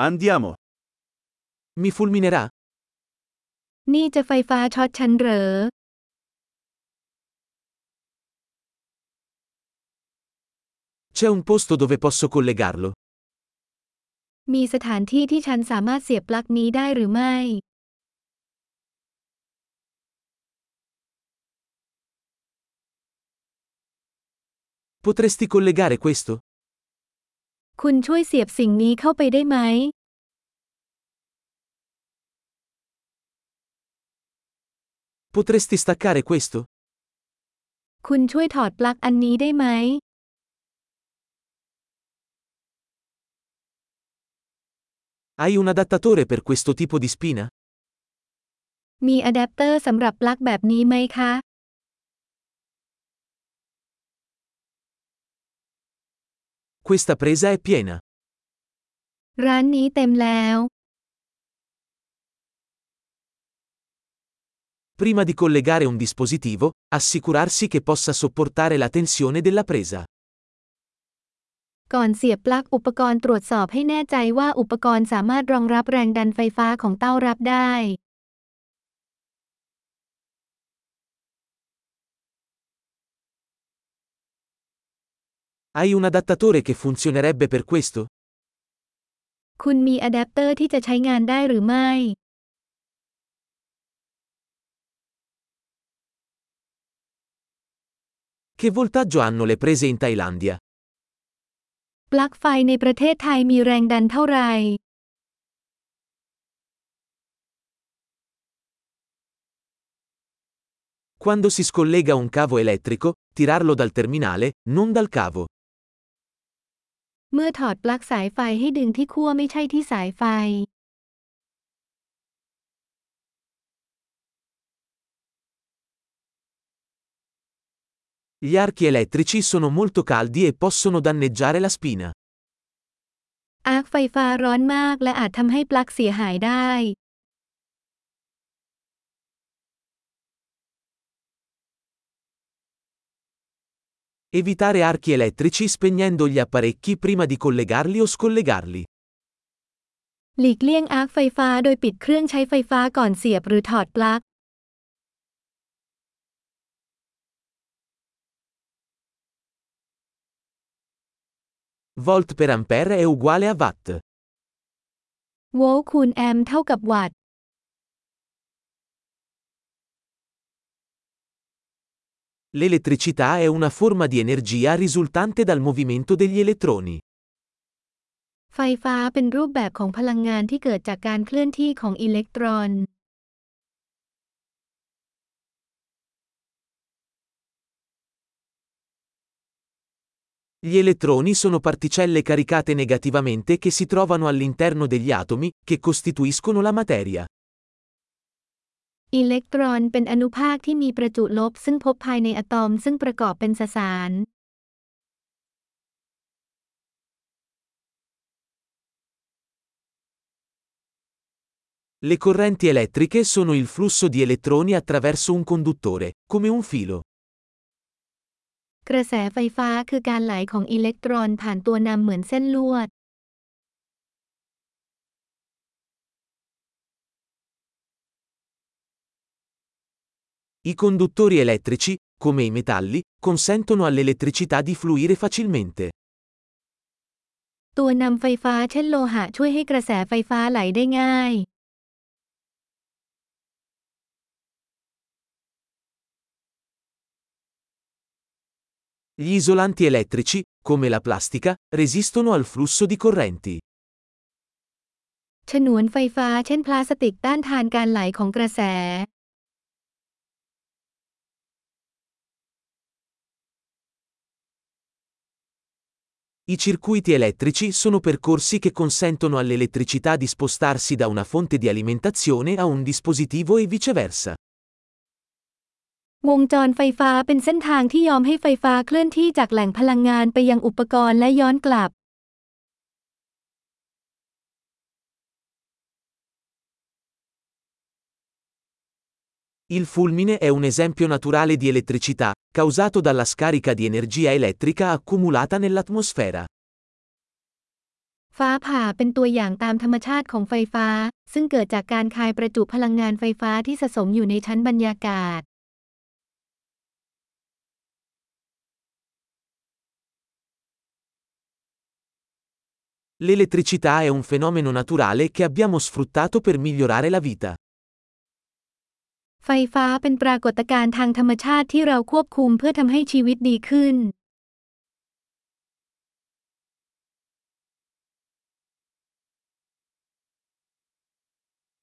Andiamo. Mi fulminerà? นี่จะไฟฟ้าช็อตฉันเหรอ C'è un posto dove posso collegarlo? มีสถานที่ที่ฉันสามารถเสียบปลั๊กนี้ได้หรือไม่ Potresti collegare questo? คุณช่วยเสียบสิ่งนี้เข้าไปได้ไหม Potresti staccare questo? คุณช่วยถอดปลั๊กอันนี้ได้ไหม Hai un adattatore per questo tipo di spina? มีอะแดปเตอร์สำหรับปลั๊กแบบนี้ไหมคะ Questa presa è piena. ร้านนี้เต็มแล้ว Prima di collegare un dispositivo, assicurarsi che possa sopportare la tensione della presa. ก่อนเสียบปลั๊กอุปกรณ์ตรวจสอบให้แน่ใจว่าอุปกรณ์สามารถรองรับแรงดันไฟฟ้าของเต้ารับได้ Hai un adattatore che funzionerebbe per questo? คุณมีอะแดปเตอร์ที่จะใช้งานได้หรือไม่ Che voltaggio hanno le prese in Thailandia? ปลั๊กไฟในประเทศไทยมีแรงดันเท่าไหร่ Quando si scollega un cavo elettrico, tirarlo dal terminale, non dal cavo. เมื่อถอดปลั๊กสายไฟให้ดึงที่ขั้วไม่ใช่ที่สายไฟ Gli archi elettrici sono molto caldi e possono danneggiare la spina. อาร์คไฟฟ้าร้อนมากและอาจทำให้ปลั๊กเสียหายได้ Evitare archi elettrici spegnendo gli apparecchi prima di collegarli o scollegarli. หลีกเลี่ยงอาร์คไฟฟ้าโดยปิดเครื่องใช้ไฟฟ้าก่อนเสียบหรือถอดปลั๊ก Volt per ampere è uguale a watt. โวลต์คูณแอมป์เท่ากับวัตต์ L'elettricità è una forma di energia risultante dal movimento degli elettroni. ไฟฟ้าเป็นรูปแบบของพลังงานที่เกิดจากการเคลื่อนที่ของอิเล็กตรอน Gli elettroni sono particelle caricate negativamente che si trovano all'interno degli atomi, che costituiscono la materia. อิเล็กตรอนเป็นอนุภาคที่มีประจุลบซึ่งพบภายในอะตอมซึ่งประกอบเป็นสสาร Le correnti elettriche sono il flusso di elettroni attraverso un conduttore, come un filo. กระแสไฟฟ้าคือการไหลของอิเล็กตรอนผ่านตัวนำเหมือนเส้นลวด I conduttori elettrici, come i metalli, consentono all'elettricità di fluire facilmente. ตัวนำไฟฟ้าเช่นโลหะช่วยให้กระแสไฟฟ้าไหลได้ง่าย Gli isolanti elettrici, come la plastica, resistono al flusso di correnti. ฉนวนไฟฟ้าเช่นพลาสติกต้านทานการไหลของกระแส I circuiti elettrici sono percorsi che consentono all'elettricità di spostarsi da una fonte di alimentazione a un dispositivo e viceversa. วงจรไฟฟ้าเป็นเส้นทางที่ยอมให้ไฟฟ้าเคลื่อนที่จากแหล่งพลังงานไปยังอุปกรณ์และย้อนกลับ Il fulmine è un esempio naturale di elettricità, causato dalla scarica di energia elettrica accumulata nell'atmosfera. ฟ้าผ่าเป็นตัวอย่างตามธรรมชาติของไฟฟ้า ซึ่งเกิดจากการคายประจุพลังงานไฟฟ้าที่สะสมอยู่ในชั้นบรรยากาศ L'elettricità è un fenomeno naturale che abbiamo sfruttato per migliorare la vita. ไฟฟ้าเป็นปรากฏการณ์ทางธรรมชาติที่เราควบคุมเพื่อทำให้ชีวิตดีขึ้น